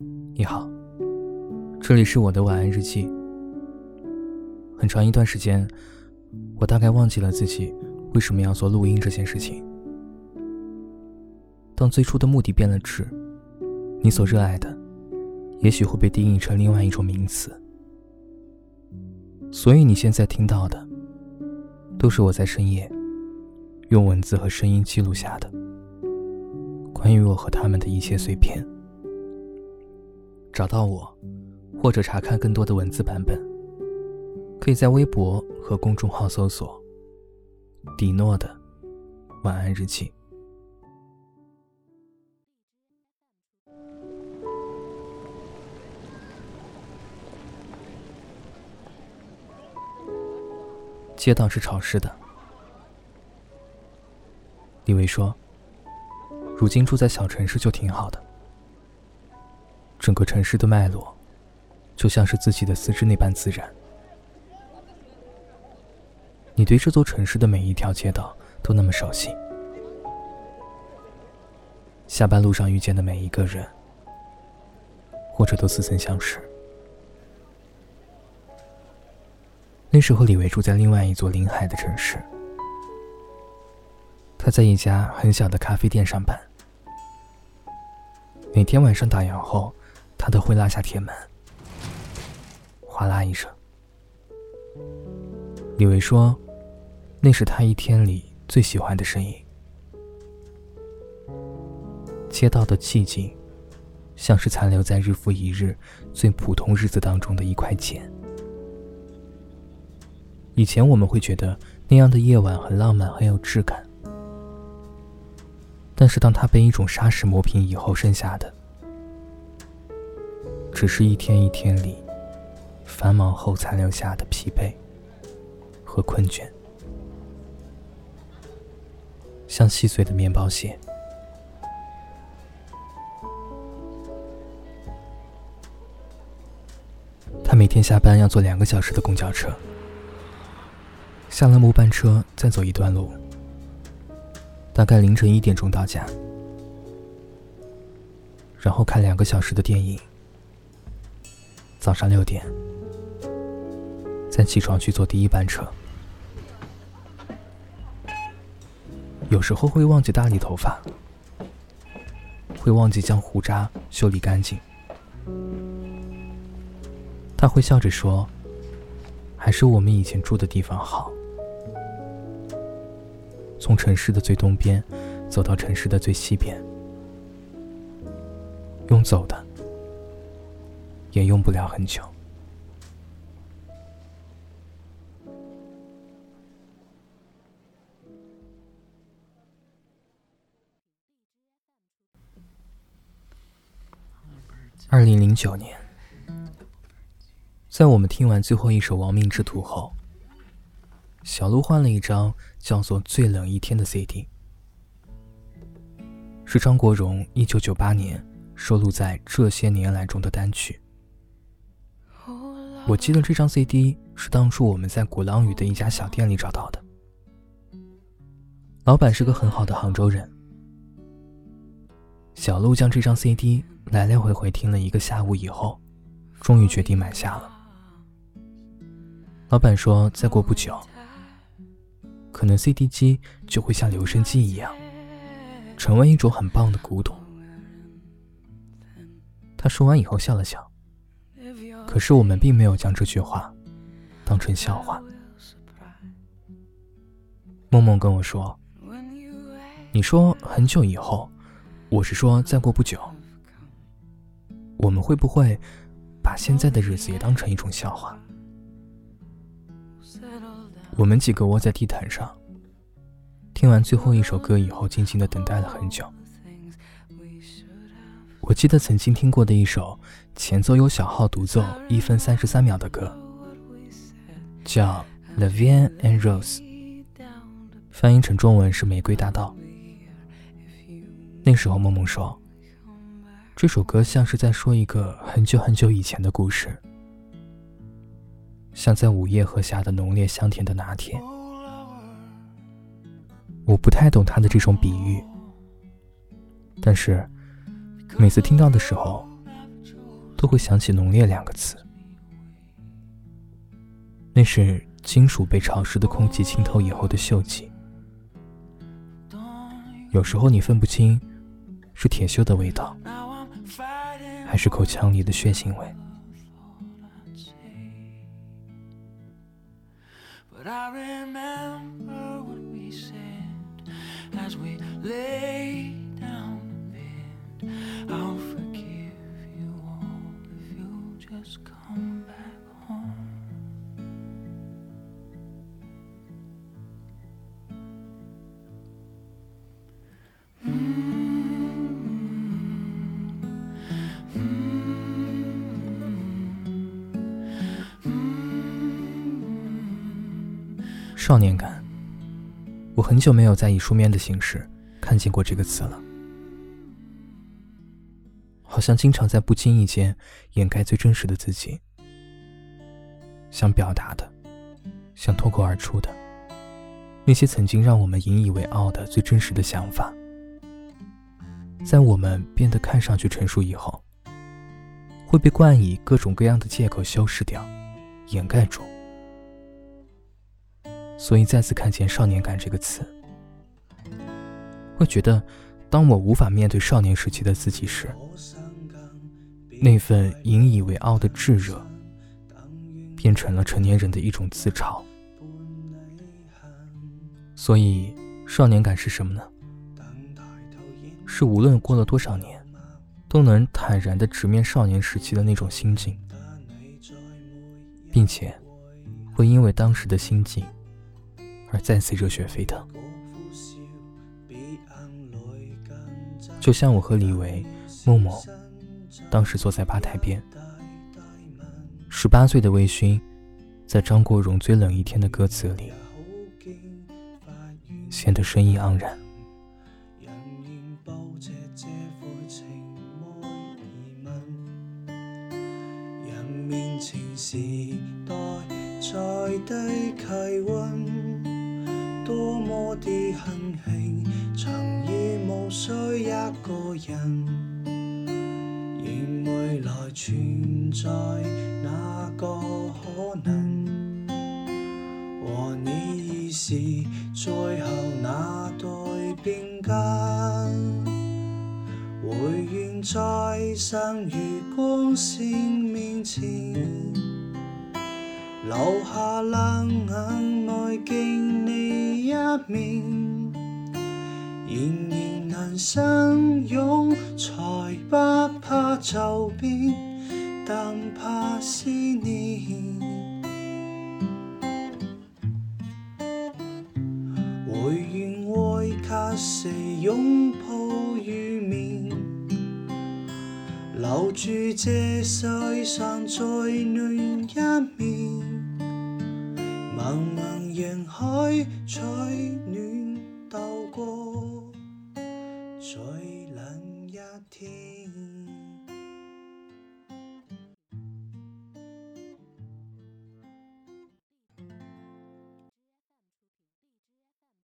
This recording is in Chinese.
你好，这里是我的晚安日记。很长一段时间，我大概忘记了自己为什么要做录音这件事情。当最初的目的变了质，你所热爱的，也许会被定义成另外一种名词。所以你现在听到的，都是我在深夜用文字和声音记录下的。关于我和他们的一切碎片，找到我，或者查看更多的文字版本，可以在微博和公众号搜索“迪诺的晚安日记”。街道是潮湿的，李维说。如今住在小城市就挺好的，整个城市的脉络，就像是自己的四肢那般自然。你对这座城市的每一条街道都那么熟悉，下班路上遇见的每一个人，或者都似曾相识。那时候，李维住在另外一座临海的城市，他在一家很小的咖啡店上班。每天晚上打烊后，他都会拉下铁门，哗啦一声。李维说：“那是他一天里最喜欢的声音。”街道的寂静，像是残留在日复一日最普通日子当中的一块茧。以前我们会觉得那样的夜晚很浪漫，很有质感。但是，当它被一种沙石磨平以后，剩下的只是一天一天里繁忙后残留下的疲惫和困倦，像细碎的面包屑。他每天下班要坐两个小时的公交车，下了末班车再走一段路。大概凌晨一点钟到家，然后看两个小时的电影。早上六点再起床去坐第一班车。有时候会忘记打理头发，会忘记将胡渣修理干净。他会笑着说：“还是我们以前住的地方好。”从城市的最东边走到城市的最西边，用走的也用不了很久。二零零九年，在我们听完最后一首《亡命之徒》后。小鹿换了一张叫做《最冷一天》的 CD，是张国荣1998年收录在《这些年来》中的单曲。我记得这张 CD 是当初我们在鼓浪屿的一家小店里找到的，老板是个很好的杭州人。小鹿将这张 CD 来来回回听了一个下午以后，终于决定买下了。老板说：“再过不久。”可能 CD 机就会像留声机一样，成为一种很棒的古董。他说完以后笑了笑，可是我们并没有将这句话当成笑话。梦梦跟我说：“你说很久以后，我是说再过不久，我们会不会把现在的日子也当成一种笑话？”我们几个窝在地毯上，听完最后一首歌以后，静静的等待了很久。我记得曾经听过的一首前奏由小号独奏一分三十三秒的歌，叫《The Vine and Rose》，翻译成中文是《玫瑰大道》。那时候，梦梦说，这首歌像是在说一个很久很久以前的故事。像在午夜喝下的浓烈香甜的拿铁，我不太懂他的这种比喻，但是每次听到的时候，都会想起“浓烈”两个字。那是金属被潮湿的空气浸透以后的锈迹。有时候你分不清，是铁锈的味道，还是口腔里的血腥味。少年感，我很久没有再以书面的形式看见过这个词了，好像经常在不经意间掩盖最真实的自己，想表达的，想脱口而出的，那些曾经让我们引以为傲的最真实的想法，在我们变得看上去成熟以后，会被冠以各种各样的借口修饰掉，掩盖住。所以再次看见“少年感”这个词，会觉得，当我无法面对少年时期的自己时，那份引以为傲的炙热，变成了成年人的一种自嘲。所以，少年感是什么呢？是无论过了多少年，都能坦然地直面少年时期的那种心境，并且，会因为当时的心境。而再次热血沸腾，就像我和李维、默默当时坐在吧台边，十八岁的魏勋，在张国荣《最冷一天》的歌词里，显得生意盎然。多么的庆幸，曾已无需一个人，而未来存在那个可能？和你已是最后那对并肩，回愿在生如光线面前，留下冷眼内敬你。一面，仍然能相拥，才不怕骤变，但怕思念。回愿爱及时拥抱雨面，留住这世上最暖一面。海，取暖渡过最冷一天。